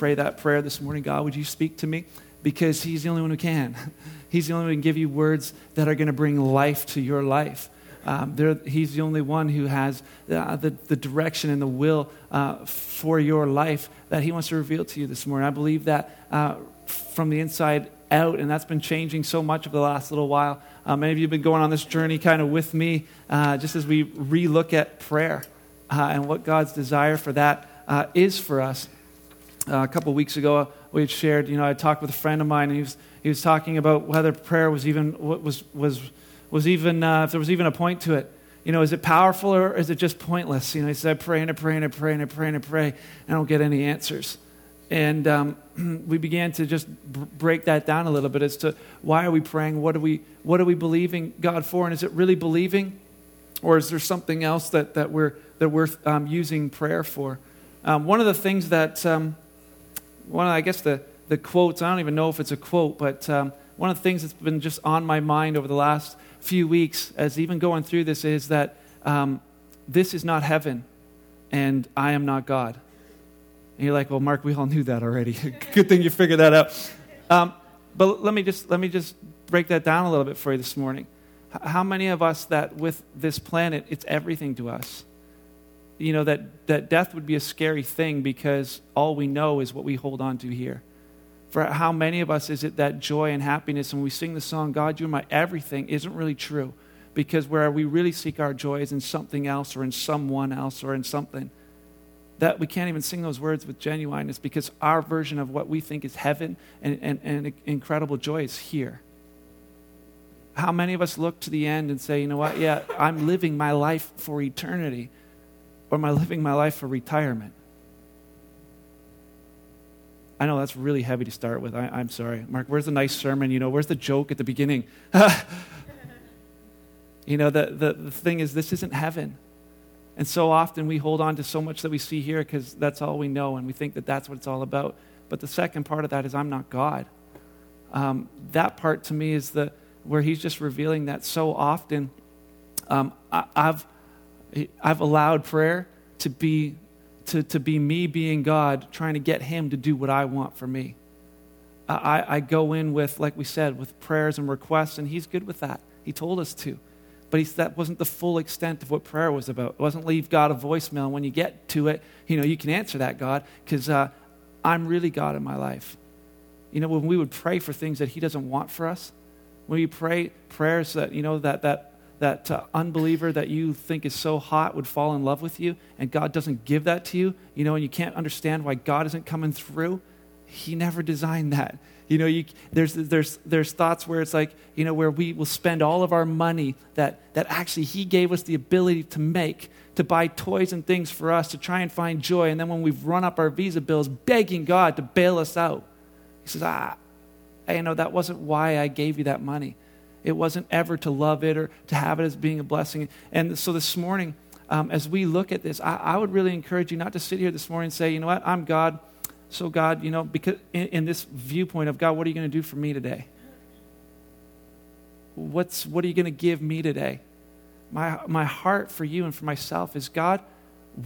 pray that prayer this morning. God, would you speak to me? Because He's the only one who can. He's the only one who can give you words that are going to bring life to your life. Um, he's the only one who has uh, the, the direction and the will uh, for your life that He wants to reveal to you this morning. I believe that uh, from the inside out, and that's been changing so much over the last little while. Uh, many of you have been going on this journey kind of with me uh, just as we relook at prayer uh, and what God's desire for that is for us. A couple weeks ago, we had shared, you know, I talked with a friend of mine, and he was, he was talking about whether prayer was even, was, was was even, uh, if there was even a point to it. You know, is it powerful or is it just pointless? You know, he said, I pray and I pray and I pray and I pray and I pray, and I don't get any answers. And um, we began to just b- break that down a little bit as to why are we praying? What are we, what are we believing God for? And is it really believing? Or is there something else that, that we're, that we're um, using prayer for? Um, one of the things that, um, one of, I guess the, the quotes, I don't even know if it's a quote, but um, one of the things that's been just on my mind over the last few weeks, as even going through this, is that um, this is not heaven and I am not God. And you're like, well, Mark, we all knew that already. Good thing you figured that out. Um, but let me just let me just break that down a little bit for you this morning. How many of us that with this planet, it's everything to us? You know that that death would be a scary thing because all we know is what we hold on to here. For how many of us is it that joy and happiness when we sing the song, God, you're my everything, isn't really true? Because where we really seek our joy is in something else or in someone else or in something. That we can't even sing those words with genuineness because our version of what we think is heaven and, and, and incredible joy is here. How many of us look to the end and say, you know what, yeah, I'm living my life for eternity, or am I living my life for retirement? I know that's really heavy to start with. I, am sorry. Mark, where's the nice sermon? You know, where's the joke at the beginning? you know, the, the, the thing is, this isn't heaven. And so often we hold on to so much that we see here because that's all we know and we think that that's what it's all about. But the second part of that is, I'm not God. Um, that part to me is the, where he's just revealing that so often um, I, I've, I've allowed prayer to be to, to be me being God, trying to get Him to do what I want for me. I, I go in with, like we said, with prayers and requests, and He's good with that. He told us to. But he, that wasn't the full extent of what prayer was about. It wasn't leave God a voicemail. And when you get to it, you know, you can answer that, God, because uh, I'm really God in my life. You know, when we would pray for things that He doesn't want for us, when we pray prayers that, you know, that, that that uh, unbeliever that you think is so hot would fall in love with you, and God doesn't give that to you, you know, and you can't understand why God isn't coming through, He never designed that. You know, you, there's, there's, there's thoughts where it's like, you know, where we will spend all of our money that, that actually He gave us the ability to make, to buy toys and things for us, to try and find joy. And then when we've run up our visa bills, begging God to bail us out, He says, ah, you know, that wasn't why I gave you that money. It wasn't ever to love it or to have it as being a blessing. And so this morning, um, as we look at this, I, I, would really encourage you not to sit here this morning and say, you know what, I'm God. So, God, you know, because in, in this viewpoint of God, what are you going to do for me today? What's, what are you going to give me today? My, my heart for you and for myself is God,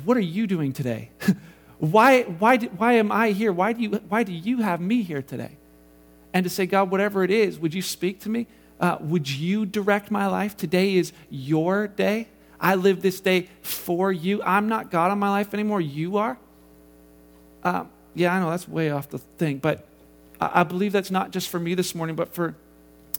what are you doing today? why, why, why am I here? Why do, you, why do you have me here today? And to say, God, whatever it is, would you speak to me? Uh, would you direct my life? Today is your day. I live this day for you. I'm not God on my life anymore. You are. Uh, yeah, I know that's way off the thing, but I, I, believe that's not just for me this morning, but for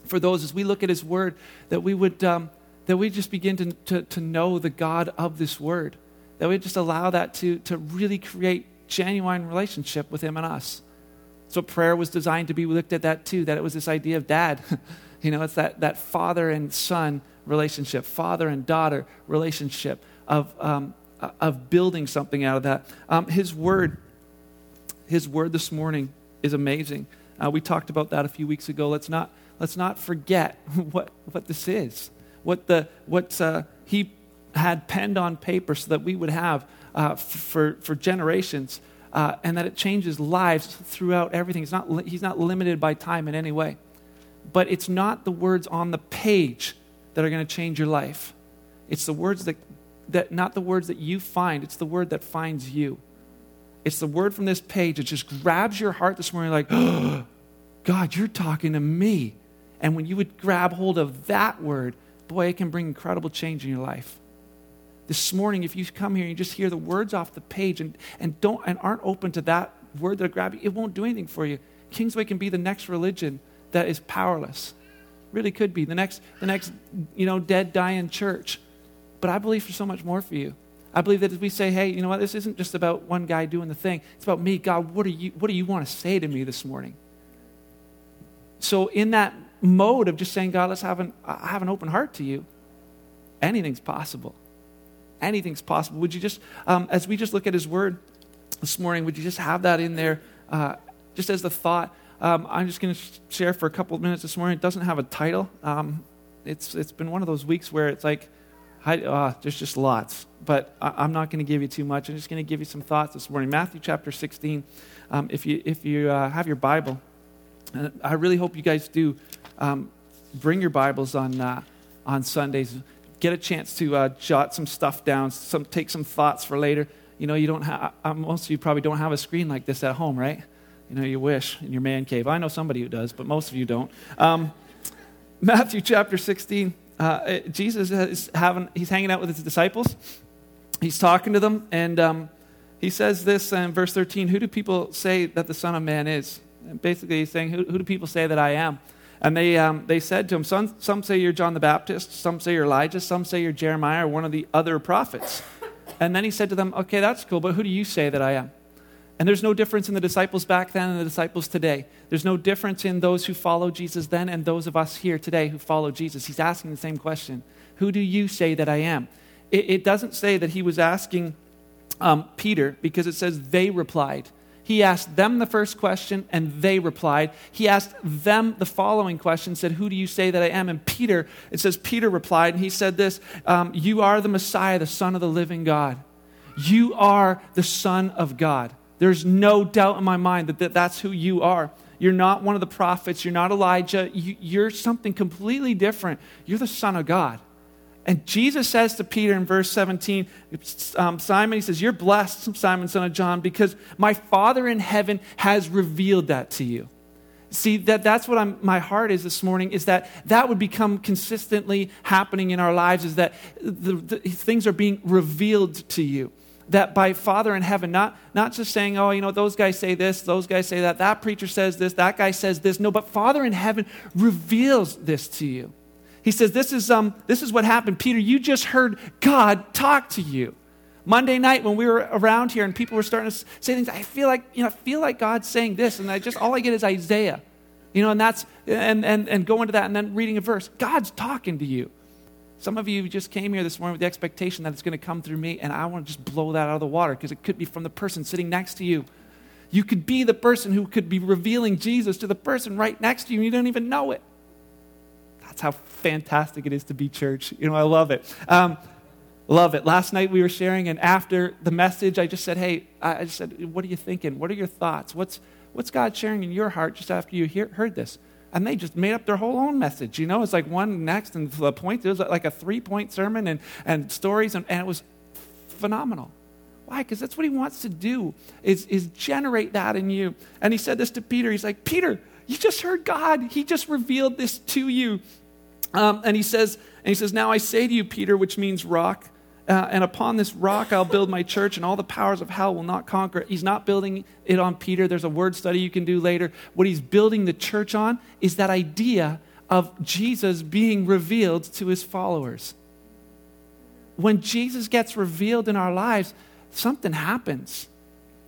for those as we look at His Word, that we would um, that we just begin to, to to know the God of this Word, that we just allow that to to really create genuine relationship with Him and us. So prayer was designed to be. Looked at that too. That it was this idea of dad. You know, it's that, that father and son relationship, father and daughter relationship of, um, of building something out of that. Um, his word, his word this morning is amazing. Uh, we talked about that a few weeks ago. Let's not, let's not forget what, what this is, what, the, what uh, he had penned on paper so that we would have uh, for, for generations. Uh, and that it changes lives throughout everything. It's not, he's not limited by time in any way. But it's not the words on the page that are going to change your life. It's the words that, that, not the words that you find, it's the word that finds you. It's the word from this page. that just grabs your heart this morning, like, oh, God, you're talking to me. And when you would grab hold of that word, boy, it can bring incredible change in your life. This morning, if you come here and you just hear the words off the page and, and, don't, and aren't open to that word that grab you, it won't do anything for you. Kingsway can be the next religion that is powerless. Really could be the next, the next, you know, dead, dying church. But I believe for so much more for you. I believe that if we say, hey, you know what, this isn't just about one guy doing the thing. It's about me. God, what, are you, what do you want to say to me this morning? So, in that mode of just saying, God, let's have an, uh, have an open heart to you, anything's possible. Anything's possible. Would you just, um, as we just look at his word this morning, would you just have that in there uh, just as the thought? Um, I'm just going to share for a couple of minutes this morning. It doesn't have a title. Um, it's, it's been one of those weeks where it's like, I, uh, there's just lots. But I, am not going to give you too much. I'm just going to give you some thoughts this morning. Matthew chapter 16. Um, if you, if you uh, have your Bible, uh, I really hope you guys do um, bring your Bibles on, uh, on Sundays. Get a chance to uh, jot some stuff down, some, take some thoughts for later. You know, you don't have, uh, most of you probably don't have a screen like this at home, right? You know, you wish in your man cave. I know somebody who does, but most of you don't. Um, Matthew chapter 16, uh, Jesus is having, he's hanging out with his disciples. He's talking to them, and um, he says this in verse 13 Who do people say that the Son of Man is? And basically, he's saying, Who, who do people say that I am? And they, um, they said to him, some, some say you're John the Baptist, some say you're Elijah, some say you're Jeremiah or one of the other prophets. And then he said to them, Okay, that's cool, but who do you say that I am? And there's no difference in the disciples back then and the disciples today. There's no difference in those who follow Jesus then and those of us here today who follow Jesus. He's asking the same question Who do you say that I am? It, it doesn't say that he was asking um, Peter because it says they replied. He asked them the first question and they replied. He asked them the following question, said, Who do you say that I am? And Peter, it says, Peter replied, and he said this um, You are the Messiah, the Son of the living God. You are the Son of God. There's no doubt in my mind that that's who you are. You're not one of the prophets. You're not Elijah. You're something completely different. You're the Son of God. And Jesus says to Peter in verse 17, um, Simon, he says, You're blessed, Simon, son of John, because my Father in heaven has revealed that to you. See, that, that's what I'm, my heart is this morning, is that that would become consistently happening in our lives, is that the, the, things are being revealed to you. That by Father in heaven, not, not just saying, oh, you know, those guys say this, those guys say that, that preacher says this, that guy says this. No, but Father in heaven reveals this to you. He says, This is, um, this is what happened. Peter, you just heard God talk to you. Monday night when we were around here and people were starting to say things, I feel like, you know, I feel like God's saying this, and I just all I get is Isaiah. You know, and that's and and and go into that and then reading a verse. God's talking to you. Some of you just came here this morning with the expectation that it's going to come through me, and I want to just blow that out of the water because it could be from the person sitting next to you. You could be the person who could be revealing Jesus to the person right next to you, and you don't even know it. That's how fantastic it is to be church. You know, I love it. Um, love it. Last night we were sharing, and after the message, I just said, Hey, I just said, What are you thinking? What are your thoughts? What's, what's God sharing in your heart just after you hear, heard this? And they just made up their whole own message. You know, it's like one next, and the point, it was like a three point sermon and, and stories, and, and it was phenomenal. Why? Because that's what he wants to do, is, is generate that in you. And he said this to Peter. He's like, Peter, you just heard God. He just revealed this to you. Um, and he says, and he says, Now I say to you, Peter, which means rock, uh, and upon this rock I'll build my church, and all the powers of hell will not conquer it. He's not building it on Peter. There's a word study you can do later. What he's building the church on is that idea of Jesus being revealed to his followers. When Jesus gets revealed in our lives, something happens.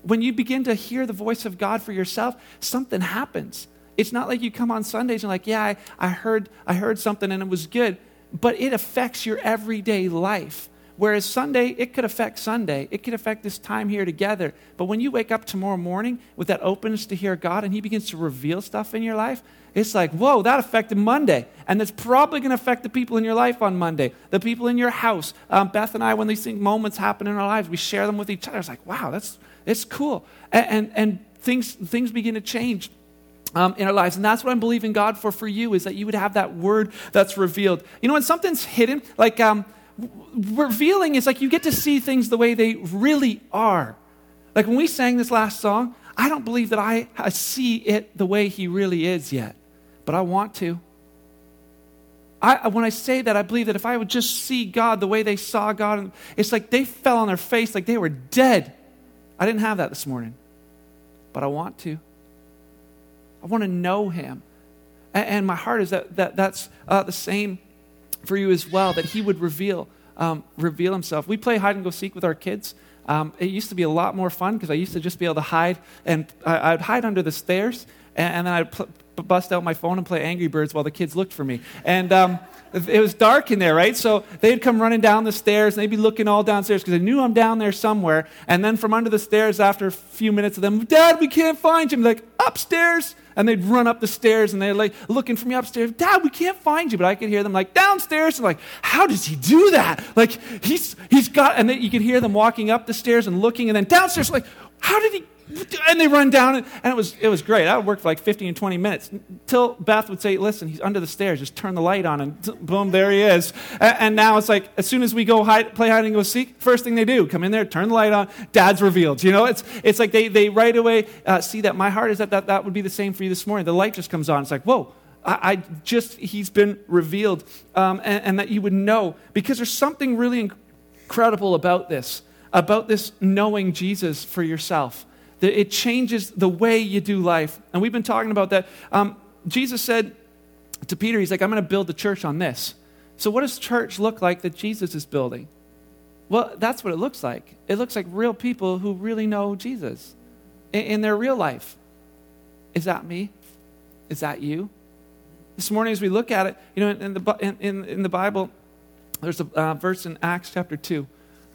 When you begin to hear the voice of God for yourself, something happens. It's not like you come on Sundays and like, yeah, I, I, heard, I heard something and it was good, but it affects your everyday life. Whereas Sunday, it could affect Sunday. It could affect this time here together. But when you wake up tomorrow morning with that openness to hear God and He begins to reveal stuff in your life, it's like, whoa, that affected Monday. And that's probably going to affect the people in your life on Monday, the people in your house. Um, Beth and I, when these things, moments happen in our lives, we share them with each other. It's like, wow, that's it's cool. And, and, and things, things begin to change um, in our lives. And that's what I'm believing God for for you is that you would have that word that's revealed. You know, when something's hidden, like um, revealing is like you get to see things the way they really are. Like when we sang this last song, I don't believe that I, see it the way He really is yet, but I want to. I, when I say that, I believe that if I would just see God the way they saw God, it's like they fell on their face like they were dead. I didn't have that this morning, but I want to. I want to know Him. And, and my heart is that, that that's uh, the same for you as well, that He would reveal, um, reveal Himself. We play hide and go seek with our kids. Um, it used to be a lot more fun because I used to just be able to hide, and I, would hide under the stairs, and, and then I'd pl- bust out my phone and play Angry Birds while the kids looked for me. And um, it was dark in there, right? So they'd come running down the stairs and they'd be looking all downstairs because they knew I'm down there somewhere. And then from under the stairs, after a few minutes of them, Dad, we can't find you. Like, upstairs. And they'd run up the stairs and they're like looking for me upstairs. Dad, we can't find you. But I could hear them like downstairs. I'm like, how does he do that? Like he's he's got, and then you could hear them walking up the stairs and looking, and then downstairs. Like, how did he? And they run down, and, and, it was it was great. I would work for like 15 and 20 minutes until Beth would say, "Listen, he's under the stairs. Just turn the light on, and boom, there he is." And, and now it's like as soon as we go hide, play hide and go seek, first thing they do, come in there, turn the light on. Dad's revealed. You know, it's it's like they they right away uh, see that my heart is that, that that would be the same for you this morning. The light just comes on. It's like whoa. I, I just he's been revealed, um, and, and that you would know because there's something really incredible about this, about this knowing Jesus for yourself it changes the way you do life. And we've been talking about that. Um, Jesus said to Peter, He's like, I'm going to build the church on this. So, what does church look like that Jesus is building? Well, that's what it looks like. It looks like real people who really know Jesus in, in their real life. Is that me? Is that you? This morning, as we look at it, you know, in the, in, in, in the Bible, there's a uh, verse in Acts chapter 2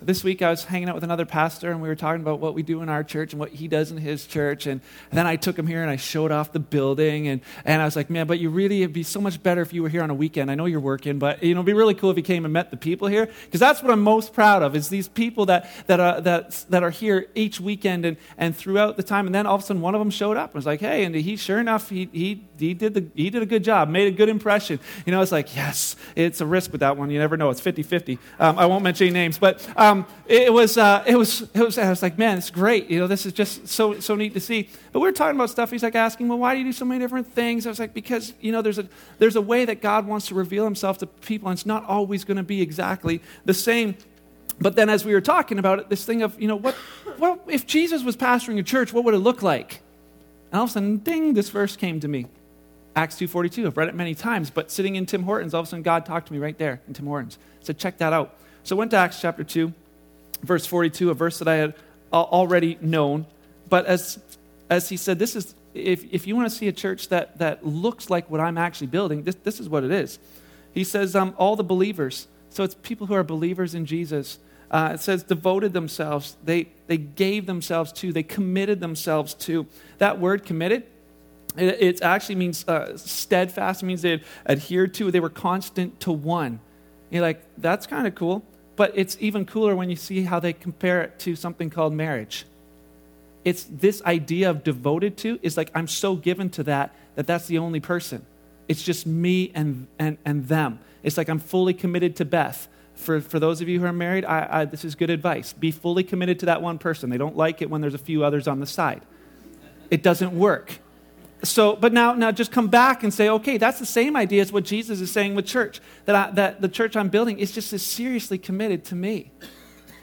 this week I was hanging out with another pastor and we were talking about what we do in our church and what he does in his church. And, then I took him here and I showed off the building. And, and I was like, man, but you really, it'd be so much better if you were here on a weekend. I know you're working, but you know, it'd be really cool if you came and met the people here. Because that's what I'm most proud of is these people that, that, are, that, that are here each weekend and, and throughout the time. And then all of a sudden one of them showed up and was like, hey, and he, sure enough, he, he, he, did, the, he did a good job, made a good impression. You know, it's like, yes, it's a risk with that one. You never know. It's 50 50. Um, I won't mention any names, but um, it, it was uh, it was, it was, I was like, man, it's great. You know, this is just so, so neat to see. But we were talking about stuff. He's like asking, well, why do you do so many different things? I was like, because, you know, there's a, there's a way that God wants to reveal himself to people, and it's not always going to be exactly the same. But then as we were talking about it, this thing of, you know, what, what if Jesus was pastoring a church, what would it look like? And all of a sudden, ding, this verse came to me. Acts 2.42. I've read it many times, but sitting in Tim Hortons, all of a sudden God talked to me right there in Tim Hortons. said, check that out. So I went to Acts chapter 2 verse 42, a verse that I had already known. But as, as he said, this is, if, if you want to see a church that, that looks like what I'm actually building, this, this is what it is. He says, um, all the believers. So it's people who are believers in Jesus. Uh, it says devoted themselves. They, they gave themselves to. They committed themselves to. That word committed, it, it actually means uh, steadfast. It means they adhered to. They were constant to one. You're like, that's kind of cool. But it's even cooler when you see how they compare it to something called marriage. It's this idea of devoted to is like I'm so given to that that that's the only person. It's just me and, and, and them. It's like I'm fully committed to Beth. For, for those of you who are married, I, I, this is good advice. Be fully committed to that one person. They don't like it when there's a few others on the side. It doesn't work so but now now just come back and say okay that's the same idea as what jesus is saying with church that, I, that the church i'm building is just as seriously committed to me.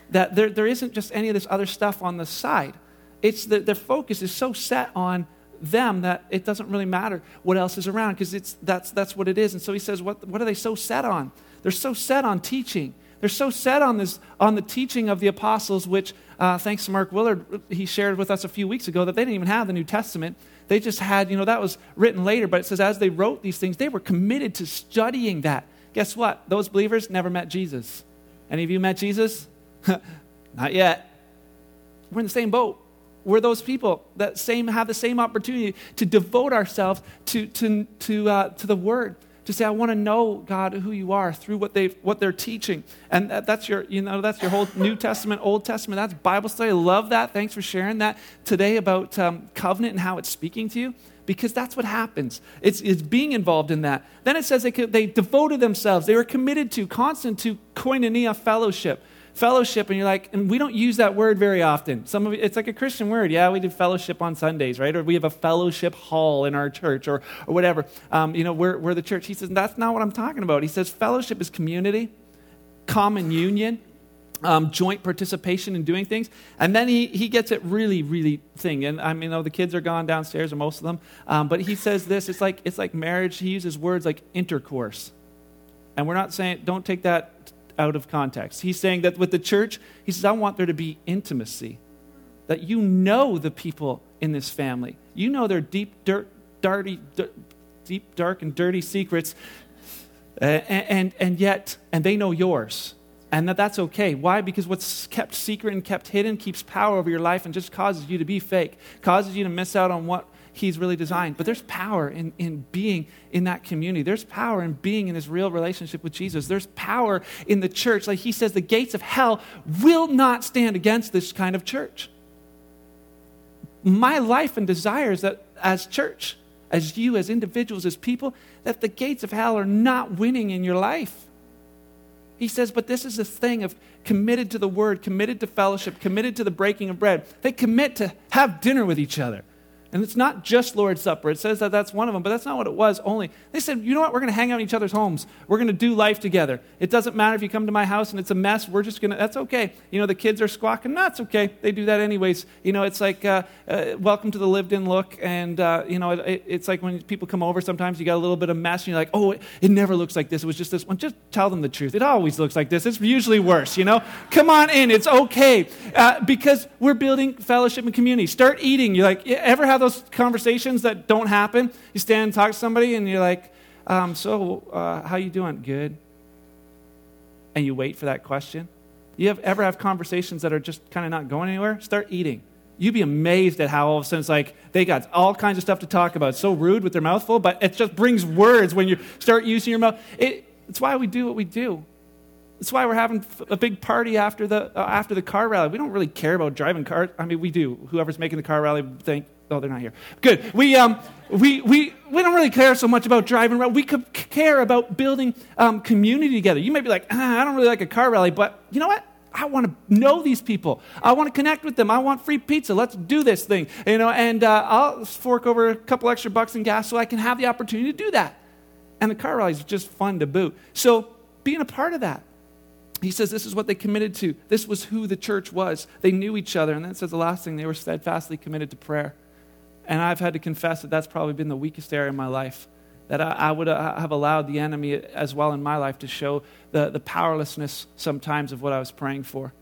That there, there isn't just any of this other stuff on the side. It's their focus is so set on them that it doesn't really matter what else is around because it's that's that's what it is. And so he says what, what are they so set on? They're so set on teaching. They're so set on this on the teaching of the apostles which uh, thanks to mark willard he shared with us a few weeks ago that they didn't even have the new testament they just had, you know, that was written later, but it says as they wrote these things, they were committed to studying that. Guess what? Those believers never met Jesus. Any of you met Jesus? Not yet. We're in the same boat. We're those people that same, have the same opportunity to devote ourselves to, to, to, uh, to the Word to say, I want to know, God, who you are through what, they what they're teaching. And that, that's, your, you know, that's your whole New Testament, Old Testament. That's Bible study. Love that. Thanks for sharing that today about um, covenant and how it's speaking to you because that's what happens. It's, it's being involved in that. Then it says they, they devoted themselves, they were committed to, constant to koinonia fellowship. Fellowship, and you're like, and we don't use that word very often. Some of it, it's like a Christian word. Yeah, we do fellowship on Sundays, right? Or we have a fellowship hall in our church, or, or whatever. Um, you know, we're, we're the church. He says, that's not what I'm talking about. He says, fellowship is community, common union, um, joint participation in doing things. And then he, he gets it really, really thing. And I mean, you know, the kids are gone downstairs, or most of them. Um, but he says this it's like, it's like marriage. He uses words like intercourse. And we're not saying, don't take that out of context. He's saying that with the church, he says, I want there to be intimacy. That you know the people in this family. You know their deep, dirt, dirty, deep, dark, and dirty secrets. And, and, and yet, and they know yours and that that's okay. Why? Because what's kept secret and kept hidden keeps power over your life and just causes you to be fake, causes you to miss out on what He's really designed. But there's power in, in being in that community. There's power in being in this real relationship with Jesus. There's power in the church. Like He says, the gates of hell will not stand against this kind of church. My life and desire is that as church, as you, as individuals, as people, that the gates of hell are not winning in your life he says, but this is a thing of committed to the word, committed to fellowship, committed to the breaking of bread. They commit to have dinner with each other. And it's not just Lord's Supper. It says that that's one of them, but that's not what it was only. They said, you know what? We're going to hang out in each other's homes. We're going to do life together. It doesn't matter if you come to my house and it's a mess. We're just going to, that's okay. You know, the kids are squawking. No, okay. They do that anyways. You know, it's like, uh, uh, welcome to the lived in look. And, uh, you know, it, it's like when people come over, sometimes you got a little bit of mess and you're like, oh, it, it never looks like this. It was just this one. Just tell them the truth. It always looks like this. It's usually worse, you know? Come on in. It's okay. Uh, because we're building fellowship and community. Start eating. You're like, ever have those conversations? that don't happen. You stand and talk to somebody, and you're like, um, "So, uh, how you doing? Good." And you wait for that question. You have, ever have conversations that are just kind of not going anywhere? Start eating. You'd be amazed at how all of a sudden it's like they got all kinds of stuff to talk about. It's so rude with their mouth full, but it just brings words when you start using your mouth. It, it's why we do what we do. That's why we're having a big party after the, uh, after the car rally. We don't really care about driving cars. I mean, we do. Whoever's making the car rally, thank, Oh, they're not here. Good. We, um, we, we, we don't really care so much about driving around. We could care about building um, community together. You may be like, ah, I don't really like a car rally, but you know what? I want to know these people. I want to connect with them. I want free pizza. Let's do this thing. You know, and uh, I'll fork over a couple extra bucks in gas so I can have the opportunity to do that. And the car rally is just fun to boot. So being a part of that. He says this is what they committed to. This was who the church was. They knew each other. And then it says the last thing, they were steadfastly committed to prayer. And I've had to confess that that's probably been the weakest area in my life. That I, I would uh, have allowed the enemy as well in my life to show the, the powerlessness sometimes of what I was praying for.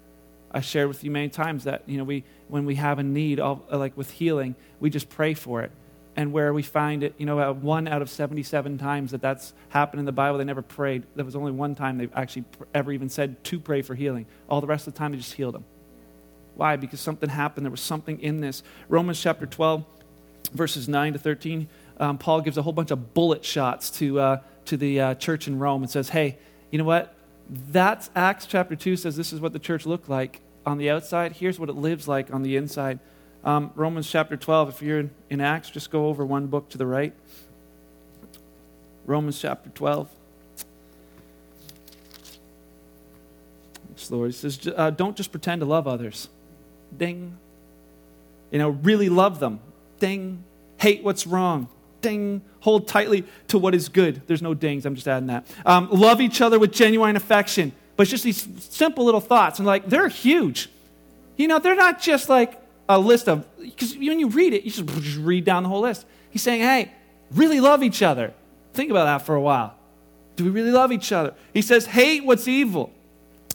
I shared with you many times that, you know, we, when we have a need, all, like with healing, we just pray for it. And where we find it, you know, uh, one out of 77 times that that's happened in the Bible, they never prayed. There was only one time they actually ever even said to pray for healing. All the rest of the time, they just healed them. Why? Because something happened. There was something in this. Romans chapter 12 verses 9 to 13, um, Paul gives a whole bunch of bullet shots to, uh, to the uh, church in Rome and says, hey, you know what? That's Acts chapter 2 says this is what the church looked like on the outside. Here's what it lives like on the inside. Um, Romans chapter 12, if you're in, in Acts, just go over one book to the right. Romans chapter 12. Thanks, Lord. He says, uh, don't just pretend to love others. Ding. You know, really love them. Ding. Hate what's wrong. Ding. Hold tightly to what is good. There's no dings. I'm just adding that. Um, love each other with genuine affection. But it's just these simple little thoughts. And like, they're huge. You know, they're not just like a list of, because when you read it, you just read down the whole list. He's saying, hey, really love each other. Think about that for a while. Do we really love each other? He says, hate what's evil.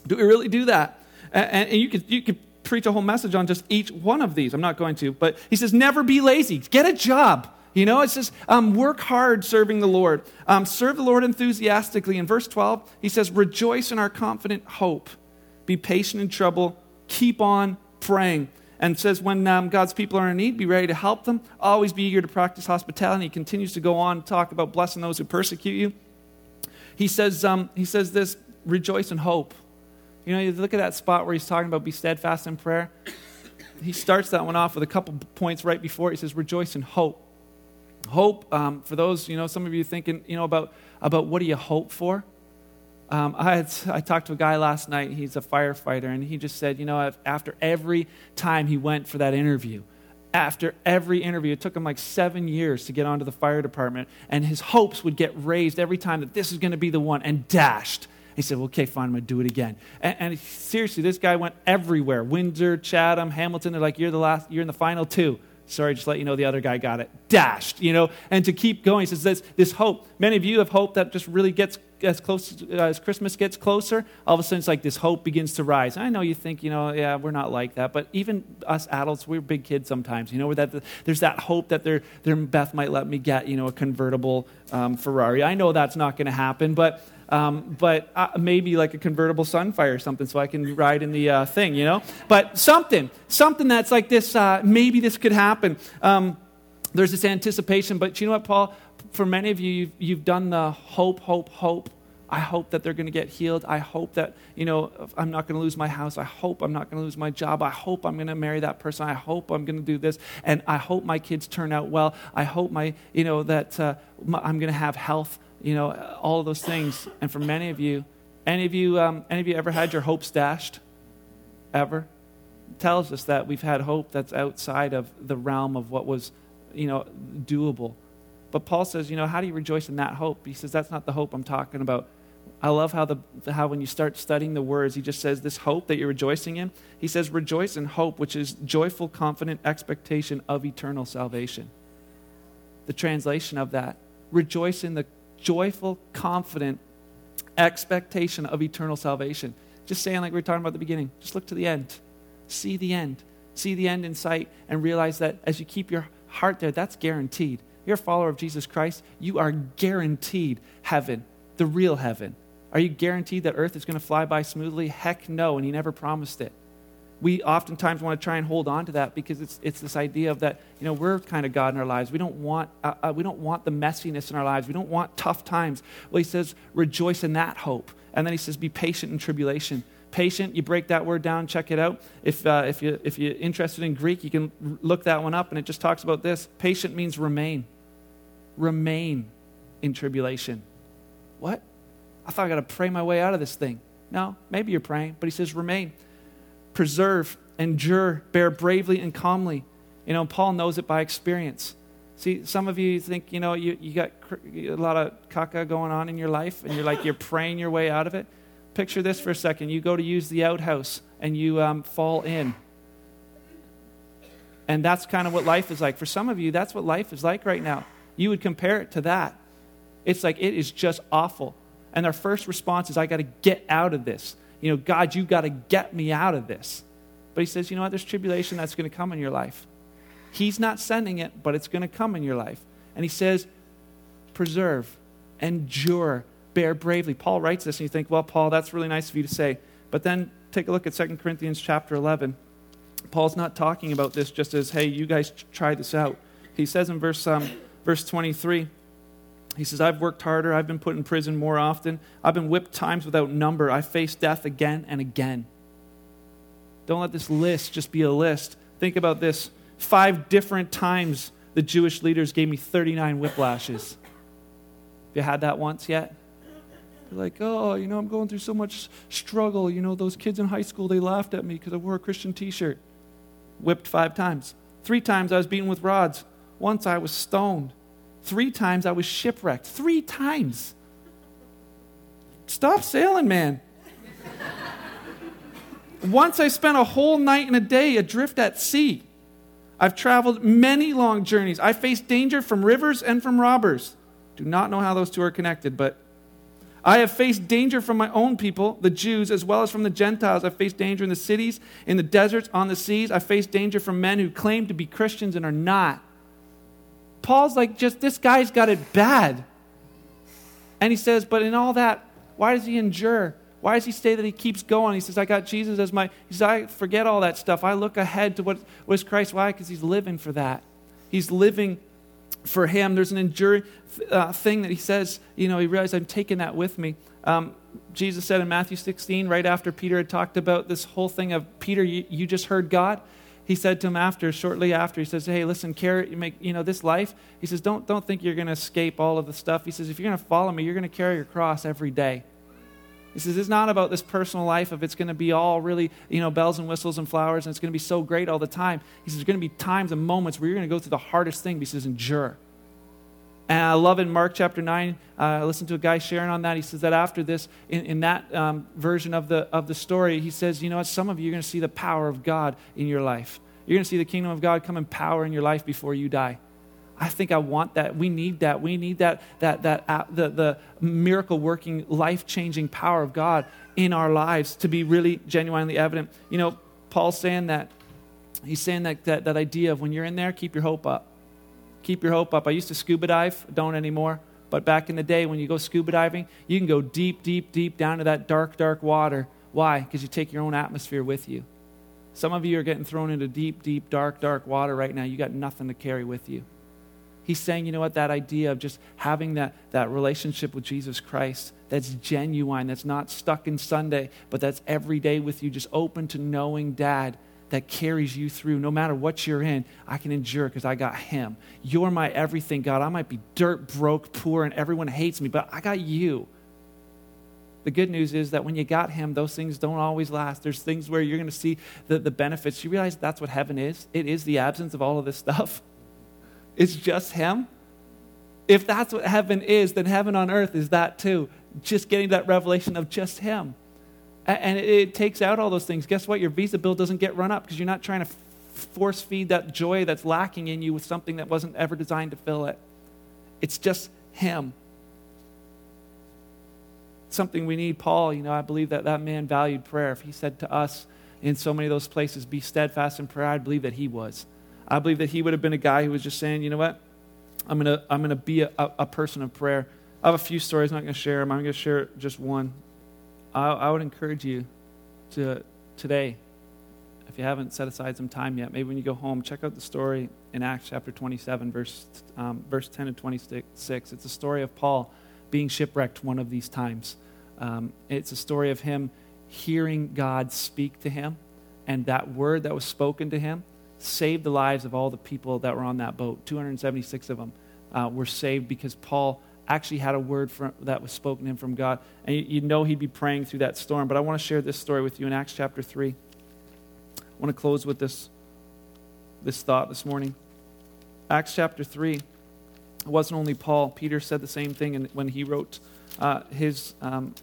Do we really do that? And, and you could, you could preach a whole message on just each one of these. I'm not going to. But he says, never be lazy. Get a job. You know, it says, um, work hard serving the Lord. Um, serve the Lord enthusiastically. In verse 12, he says, rejoice in our confident hope. Be patient in trouble. Keep on praying. And says, when um, God's people are in need, be ready to help them. Always be eager to practice hospitality. He continues to go on to talk about blessing those who persecute you. He says, um, he says this rejoice in hope. You know, you look at that spot where he's talking about be steadfast in prayer. He starts that one off with a couple points right before. He says, rejoice in hope. Hope, um, for those, you know, some of you thinking, you know, about, about what do you hope for? Um, I, had, I talked to a guy last night. He's a firefighter, and he just said, you know, after every time he went for that interview, after every interview, it took him like seven years to get onto the fire department, and his hopes would get raised every time that this is going to be the one, and dashed. He said, well, okay, fine, I'm going to do it again. And, and, seriously, this guy went everywhere Windsor, Chatham, Hamilton. They're like, you're, the last, you're in the final two. Sorry, just let you know the other guy got it. Dashed, you know, and to keep going. He says this, this hope. Many of you have hope that just really gets as close as Christmas gets closer. All of a sudden, it's like this hope begins to rise. I know you think, you know, yeah, we're not like that, but even us adults, we're big kids sometimes. You know, where that there's that hope that their their Beth might let me get, you know, a convertible um, Ferrari. I know that's not going to happen, but um, but uh, maybe like a convertible Sunfire or something so I can ride in the uh, thing, you know? But something, something that's like this, uh, maybe this could happen. Um, there's this anticipation, but you know what, Paul? For many of you, you've, you've done the hope, hope, hope. I hope that they're going to get healed. I hope that, you know, I'm not going to lose my house. I hope I'm not going to lose my job. I hope I'm going to marry that person. I hope I'm going to do this. And I hope my kids turn out well. I hope my, you know, that uh, my, I'm going to have health you know, all of those things. And for many of you, any of you, um, any of you ever had your hopes dashed? Ever? It tells us that we've had hope that's outside of the realm of what was, you know, doable. But Paul says, you know, how do you rejoice in that hope? He says, that's not the hope I'm talking about. I love how, the, how when you start studying the words, he just says this hope that you're rejoicing in. He says, rejoice in hope, which is joyful, confident expectation of eternal salvation. The translation of that, rejoice in the joyful, confident expectation of eternal salvation. Just saying, like we were talking about at the beginning, just look to the end. See the end. See the end in sight and realize that as you keep your heart there, that's guaranteed. You're a follower of Jesus Christ, you are guaranteed heaven, the real heaven. Are you guaranteed that earth is going to fly by smoothly? Heck no, and he never promised it we oftentimes want to try and hold on to that because it's, it's this idea of that you know we're kind of god in our lives. We don't want uh, uh, we don't want the messiness in our lives. We don't want tough times. Well he says rejoice in that hope. And then he says be patient in tribulation. Patient you break that word down check it out. If, uh, if, you, if you're interested in greek you can look that one up and it just talks about this. Patient means remain. Remain in tribulation. What? I thought i got to pray my way out of this thing. No maybe you're praying but he says remain preserve, endure, bear bravely and calmly. You know, Paul knows it by experience. See, some of you think, you know, you, you got a lot of caca going on in your life and you're like, you're praying your way out of it. Picture this for a second. You go to use the outhouse and you um, fall in. And that's kind of what life is like. For some of you, that's what life is like right now. You would compare it to that. It's like it is just awful. And our first response is, I got to get out of this you know, God, you've got to get me out of this. But he says, you know what? There's tribulation that's going to come in your life. He's not sending it, but it's going to come in your life. And he says, preserve, endure, bear bravely. Paul writes this, and you think, well, Paul, that's really nice of you to say. But then take a look at 2 Corinthians chapter 11. Paul's not talking about this just as, hey, you guys try this out. He says in verse, um, verse 23, he says, I've worked harder. I've been put in prison more often. I've been whipped times without number. I faced death again and again. Don't let this list just be a list. Think about this. Five different times the Jewish leaders gave me 39 whiplashes. Have you had that once yet? You're like, oh, you know, I'm going through so much struggle. You know, those kids in high school, they laughed at me because I wore a Christian t shirt. Whipped five times. Three times I was beaten with rods. Once I was stoned. Three times I was shipwrecked. Three times. Stop sailing, man. Once I spent a whole night and a day adrift at sea. I've traveled many long journeys. I faced danger from rivers and from robbers. Do not know how those two are connected, but I have faced danger from my own people, the Jews, as well as from the Gentiles. I've faced danger in the cities, in the deserts, on the seas. I've faced danger from men who claim to be Christians and are not. Paul's like, just this guy's got it bad. And he says, but in all that, why does he endure? Why does he say that he keeps going? He says, I got Jesus as my, he says, I forget all that stuff. I look ahead to what was Christ. Why? Because he's living for that. He's living for him. There's an enduring uh, thing that he says, you know, he realized I'm taking that with me. Um, Jesus said in Matthew 16, right after Peter had talked about this whole thing of Peter, you, you just heard God he said to him after, shortly after, he says, Hey, listen, carry, you make, you know, this life, he says, don't, don't think you're going to escape all of the stuff. He says, If you're going to follow me, you're going to carry your cross every day. He says, it's not about this personal life of it's going to be all really, you know, bells and whistles and flowers and it's going to be so great all the time. He says, there's going to be times and moments where you're going to go through the hardest thing. He says, endure. And I love in Mark chapter 9, uh, I listened to a guy sharing on that. He says that after this, in, in that um, version of the, of the story, he says, you know what, some of you are going to see the power of God in your life. You're going to see the kingdom of God come in power in your life before you die. I think I want that. We need that. We need that, that, that uh, the, the miracle working, life changing power of God in our lives to be really genuinely evident. You know, Paul's saying that. He's saying that, that, that idea of when you're in there, keep your hope up keep your hope up. I used to scuba dive, don't anymore. But back in the day, when you go scuba diving, you can go deep, deep, deep down to that dark, dark water. Why? Because you take your own atmosphere with you. Some of you are getting thrown into deep, deep, dark, dark water right now. You got nothing to carry with you. He's saying, you know what, that idea of just having that, that relationship with Jesus Christ that's genuine, that's not stuck in Sunday, but that's every day with you, just open to knowing Dad that carries you through. No matter what you're in, I can endure because I got Him. You're my everything, God. I might be dirt, broke, poor, and everyone hates me, but I got you. The good news is that when you got Him, those things don't always last. There's things where you're going to see the, the benefits. You realize that's what heaven is? It is the absence of all of this stuff, it's just Him. If that's what heaven is, then heaven on earth is that too. Just getting that revelation of just Him and it takes out all those things. Guess what? Your visa bill doesn't get run up because you're not trying to force feed that joy that's lacking in you with something that wasn't ever designed to fill it. It's just Him. Something we need. Paul, you know, I believe that that man valued prayer. If he said to us in so many of those places, be steadfast in prayer, I believe that he was. I believe that he would have been a guy who was just saying, you know what? I'm going to I'm gonna be a, a, person of prayer. I have a few stories. I'm not going to share them. I'm going to share just one. I, I would encourage you to today, if you haven't set aside some time yet, maybe when you go home, check out the story in Acts chapter 27, verse, um, verse 10 and 26. It's a story of Paul being shipwrecked one of these times. Um, it's a story of him hearing God speak to him, and that word that was spoken to him saved the lives of all the people that were on that boat. 276 of them uh, were saved because Paul actually had a word from, that was spoken to him from God. And you, you know he'd be praying through that storm. But I want to share this story with you in Acts chapter 3. I want to close with this, this thought this morning. Acts chapter 3. It wasn't only Paul. Peter said the same thing and when he wrote uh, his um,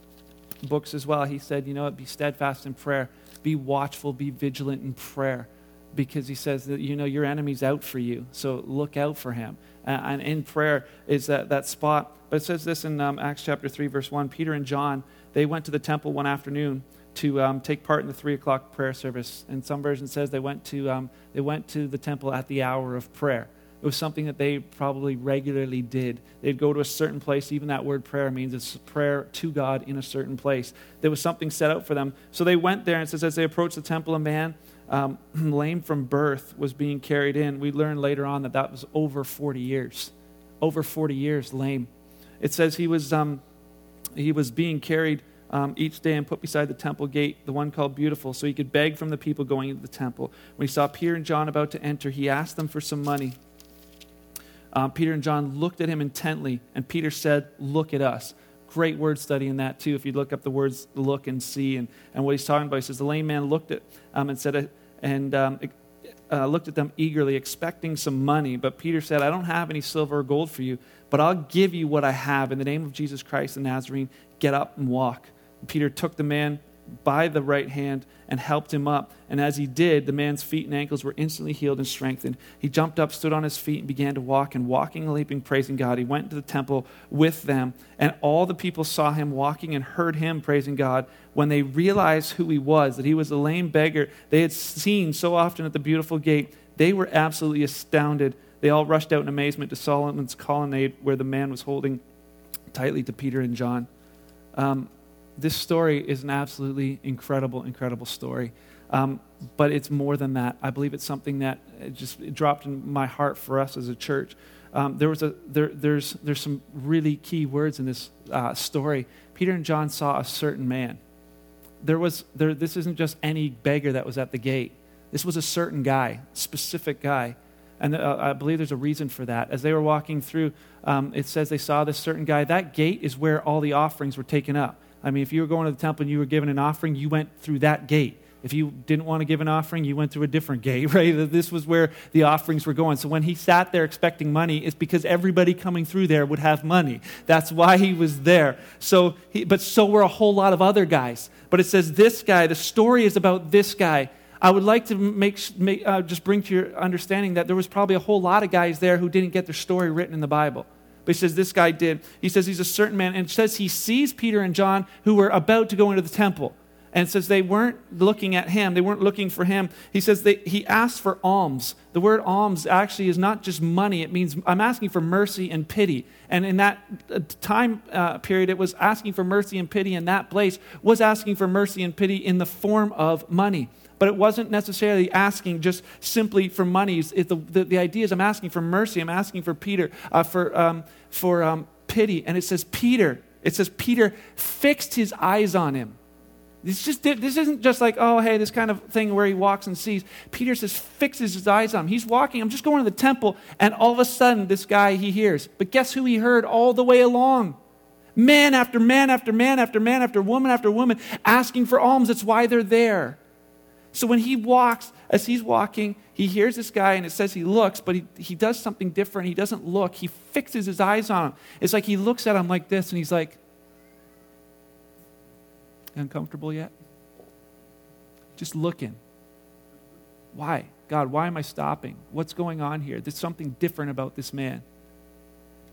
books as well. He said, you know, be steadfast in prayer, be watchful, be vigilant in prayer because he says that you know your enemy's out for you so look out for him and in prayer is that, that spot but it says this in um, acts chapter 3 verse 1 peter and john they went to the temple one afternoon to um, take part in the 3 o'clock prayer service and some version says they went to um, they went to the temple at the hour of prayer it was something that they probably regularly did. They'd go to a certain place. Even that word prayer means it's prayer to God in a certain place. There was something set out for them. So they went there, and it says, as they approached the temple, a man um, lame from birth was being carried in. We learn later on that that was over 40 years. Over 40 years lame. It says he was, um, he was being carried um, each day and put beside the temple gate, the one called Beautiful, so he could beg from the people going into the temple. When he saw Peter and John about to enter, he asked them for some money. Uh, Peter and John looked at him intently, and Peter said, Look at us. Great word study in that, too. If you look up the words look and see and, and what he's talking about, he says, The lame man looked at um, and said, and um, uh, looked at them eagerly, expecting some money. But Peter said, I don't have any silver or gold for you, but I'll give you what I have. In the name of Jesus Christ the Nazarene, get up and walk. And Peter took the man by the right hand and helped him up. And as he did, the man's feet and ankles were instantly healed and strengthened. He jumped up, stood on his feet, and began to walk. And walking and leaping, praising God, he went to the temple with them. And all the people saw him walking and heard him praising God. When they realized who he was, that he was a lame beggar they had seen so often at the beautiful gate, they were absolutely astounded. They all rushed out in amazement to Solomon's colonnade where the man was holding tightly to Peter and John. Um, this story is an absolutely incredible, incredible story. Um, but it's more than that. I believe it's something that just dropped in my heart for us as a church. Um, there was a there, there's there's some really key words in this uh, story. Peter and John saw a certain man. There was there. This isn't just any beggar that was at the gate. This was a certain guy, specific guy, and uh, I believe there's a reason for that. As they were walking through, um, it says they saw this certain guy. That gate is where all the offerings were taken up I mean, if you were going to the temple and you were given an offering, you went through that gate. If you didn't want to give an offering, you went through a different gate, right? This was where the offerings were going. So when he sat there expecting money, it's because everybody coming through there would have money. That's why he was there. So, he, but so were a whole lot of other guys. But it says this guy, the story is about this guy. I would like to make, make uh, just bring to your understanding that there was probably a whole lot of guys there who didn't get their story written in the Bible. But he says this guy did. He says he's a certain man, and says he sees Peter and John who were about to go into the temple. And says they weren't looking at him. They weren't looking for him. He says they, he asked for alms. The word alms actually is not just money. It means i'm asking for mercy and pity. And in that uh, time uh, period it was asking for mercy and pity in that place was asking for mercy and pity in the form of money but it wasn't necessarily asking just simply for money the, the, the, idea is i'm asking for mercy i'm asking for peter uh, for, um, for um, pity and it says peter it says peter fixed his eyes on him this, just, this isn't just like, oh, hey, this kind of thing where he walks and sees. Peter says, fixes his eyes on him. He's walking, I'm just going to the temple, and all of a sudden, this guy he hears. But guess who he heard all the way along? Man after man after man after man after woman after woman asking for alms. That's why they're there. So when he walks, as he's walking, he hears this guy, and it says he looks, but he, he does something different. He doesn't look, he fixes his eyes on him. It's like he looks at him like this, and he's like, uncomfortable yet? Just looking. Why? God, why am I stopping? What's going on here? There's something different about this man.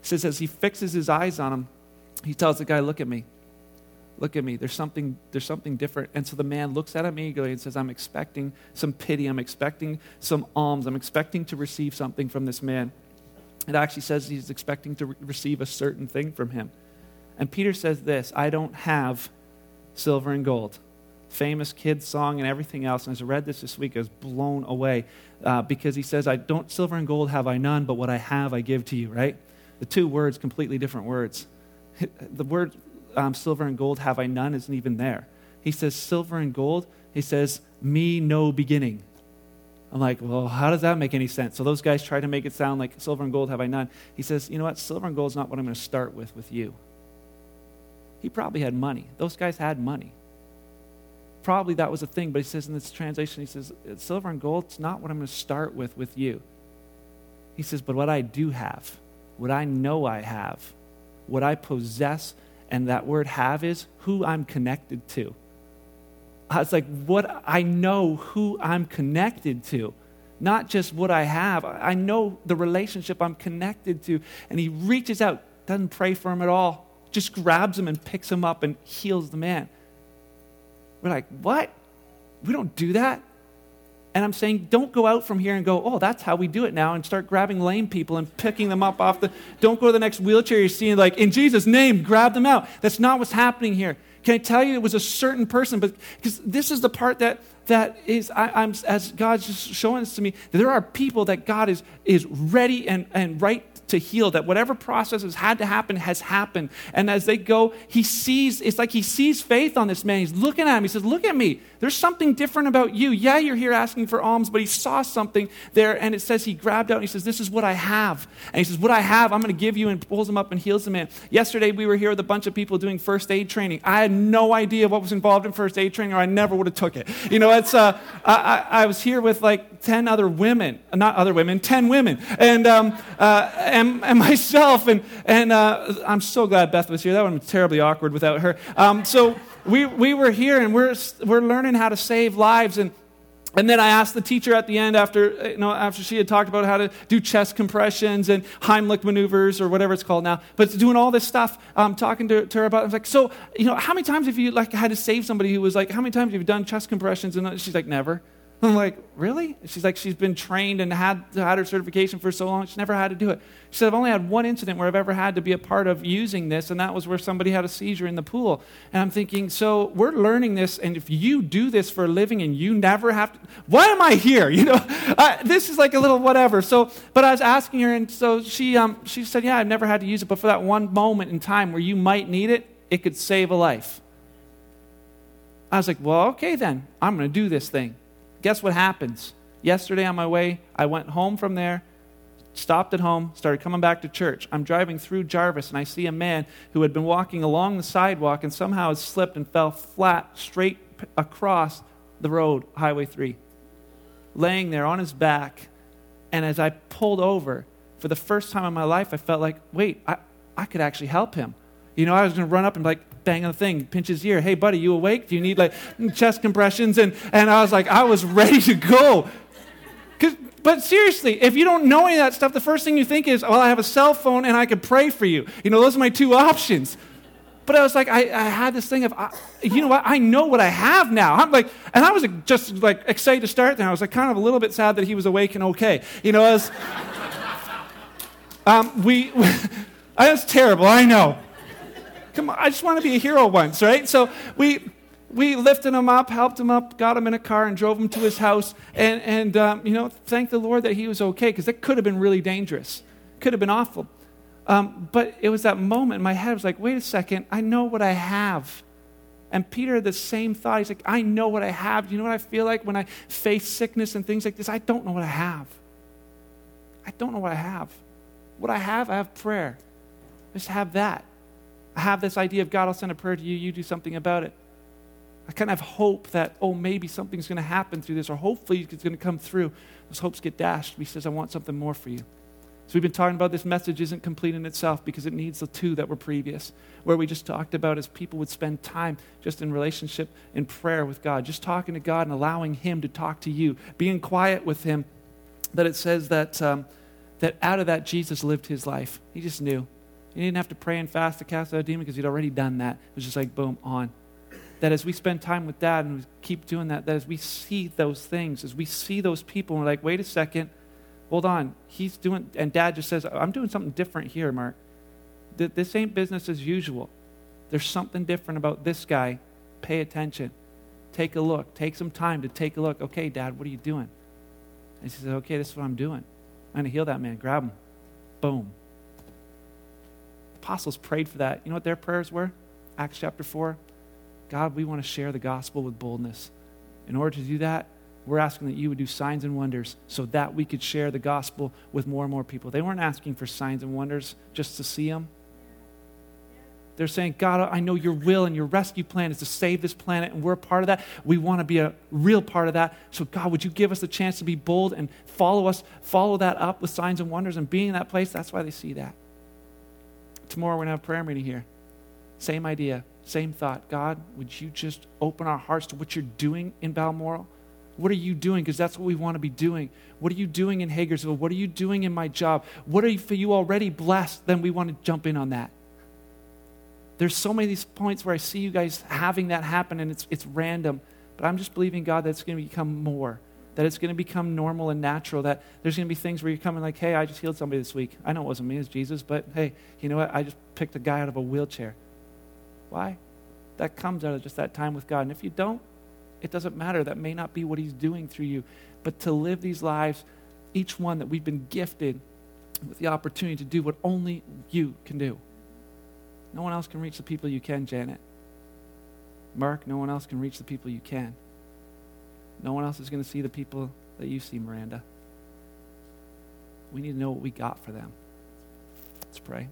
He says, as he fixes his eyes on him, he tells the guy, Look at me. Look at me. There's something, there's something different. And so the man looks at him eagerly and says, I'm expecting some pity. I'm expecting some alms. I'm expecting to receive something from this man. It actually says he's expecting to re- receive a certain thing from him. And Peter says this I don't have silver and gold. Famous kids' song and everything else. And as I read this this week, I was blown away uh, because he says, I don't, silver and gold have I none, but what I have I give to you, right? The two words, completely different words. The word um, silver and gold have I none isn't even there. He says, silver and gold, he says, me no beginning. I'm like, well, how does that make any sense? So those guys try to make it sound like silver and gold have I none. He says, you know what? Silver and gold is not what I'm going to start with with you. He probably had money. Those guys had money. Probably that was a thing, but he says in this translation, he says, Silver and gold, it's not what I'm going to start with with you. He says, But what I do have, what I know I have, what I possess, and that word have is who I'm connected to. I was like, what I know who I'm connected to, not just what I have. I know the relationship I'm connected to. And he reaches out, doesn't pray for him at all, just grabs him and picks him up and heals the man. We're like, what? We don't do that. And I'm saying, don't go out from here and go, oh, that's how we do it now, and start grabbing lame people and picking them up off the. Don't go to the next wheelchair you see seeing, like, in Jesus' name, grab them out. That's not what's happening here. Can I tell you it was a certain person? But because this is the part that that is, I, am as God's just showing this to me, there are people that God is is ready and, and right to heal, that whatever process has had to happen has happened. And as they go, he sees, it's like he sees faith on this man. He's looking at him. He says, Look at me. There's something different about you. Yeah, you're here asking for alms, but he saw something there. And it says he grabbed out and he says, This is what I have. And he says, What I have, I'm going to give you, and pulls him up and heals the man. Yesterday, we were here with a bunch of people doing first aid training. I had no idea what was involved in first aid training, or I never would have took it. You know, it's, uh, I, I, was here with like 10 other women, not other women, 10 women. And, um, uh, and, and myself. And, and uh, I'm so glad Beth was here. That would have been terribly awkward without her. Um, so we, we were here and we're, we're learning how to save lives. And, and then I asked the teacher at the end after, you know, after she had talked about how to do chest compressions and Heimlich maneuvers or whatever it's called now, but doing all this stuff, um, talking to, to her about it. I was like, so, you know, how many times have you like had to save somebody who was like, how many times have you done chest compressions? And she's like, never. I'm like, really? She's like, she's been trained and had, had her certification for so long, she's never had to do it. She said, I've only had one incident where I've ever had to be a part of using this, and that was where somebody had a seizure in the pool. And I'm thinking, so we're learning this, and if you do this for a living and you never have to, why am I here? You know, this is like a little whatever. So, but I was asking her, and so she, um, she said, yeah, I've never had to use it, but for that one moment in time where you might need it, it could save a life. I was like, well, okay then, I'm going to do this thing guess what happens? Yesterday on my way, I went home from there, stopped at home, started coming back to church. I'm driving through Jarvis, and I see a man who had been walking along the sidewalk and somehow has slipped and fell flat straight across the road, Highway 3, laying there on his back. And as I pulled over, for the first time in my life, I felt like, wait, I, I could actually help him. You know, I was going to run up and like bang on the thing, pinch his ear. Hey, buddy, you awake? Do you need like chest compressions? And, and I was like, I was ready to go. But seriously, if you don't know any of that stuff, the first thing you think is, well, I have a cell phone and I can pray for you. You know, those are my two options. But I was like, I, I had this thing of, I, you know what? I know what I have now. I'm like, and I was just like excited to start there. I was like kind of a little bit sad that he was awake and okay. You know, as um, we, that's terrible. I know. Come on, I just want to be a hero once, right? So we we lifted him up, helped him up, got him in a car, and drove him to his house. And, and um, you know, thank the Lord that he was okay because it could have been really dangerous. Could have been awful. Um, but it was that moment in my head, was like, wait a second, I know what I have. And Peter had the same thought. He's like, I know what I have. You know what I feel like when I face sickness and things like this? I don't know what I have. I don't know what I have. What I have, I have prayer. I just have that. I have this idea of God, I'll send a prayer to you, you do something about it. I kind of have hope that, oh, maybe something's going to happen through this, or hopefully it's going to come through. Those hopes get dashed. He says, I want something more for you. So we've been talking about this message isn't complete in itself because it needs the two that were previous, where we just talked about as people would spend time just in relationship in prayer with God, just talking to God and allowing Him to talk to you, being quiet with Him. That it says that, um, that out of that Jesus lived His life. He just knew. He didn't have to pray and fast to cast out a demon because he'd already done that. It was just like, boom, on that as we spend time with dad and we keep doing that, that as we see those things, as we see those people, and we're like, wait a second, hold on. He's doing, and dad just says, I'm doing something different here, Mark. This ain't business as usual. There's something different about this guy. Pay attention. Take a look. Take some time to take a look. Okay, dad, what are you doing? And he says, okay, this is what I'm doing. I'm going to heal that man. Grab him. Boom. Apostles prayed for that. You know what their prayers were? Acts chapter 4. God, we want to share the gospel with boldness. In order to do that, we're asking that you would do signs and wonders so that we could share the gospel with more and more people. They weren't asking for signs and wonders just to see them. They're saying, God, I know your will and your rescue plan is to save this planet, and we're a part of that. We want to be a real part of that. So, God, would you give us the chance to be bold and follow us, follow that up with signs and wonders and being in that place? That's why they see that. Tomorrow, we're going to have prayer meeting here. Same idea. Same thought. God, would you just open our hearts to what you're doing in Balmoral? What are you doing? Because that's what we want to be doing. What are you doing in Hagersville? What are you doing in my job? What are you, for you already blessed? Then we want to jump in on that. There's so many these points where I see you guys having that happen and it's, it's random. But I'm just believing, God, that it's going to become more. That it's going to become normal and natural. That there's going to be things where you're coming like, hey, I just healed somebody this week. I know it wasn't me, it was Jesus, but hey, you know what? I just picked a guy out of a wheelchair. Why? That comes out of just that time with God. And if you don't, it doesn't matter. That may not be what He's doing through you. But to live these lives, each one that we've been gifted with the opportunity to do what only you can do. No one else can reach the people you can, Janet. Mark, no one else can reach the people you can. No one else is going to see the people that you see, Miranda. We need to know what we got for them. Let's pray.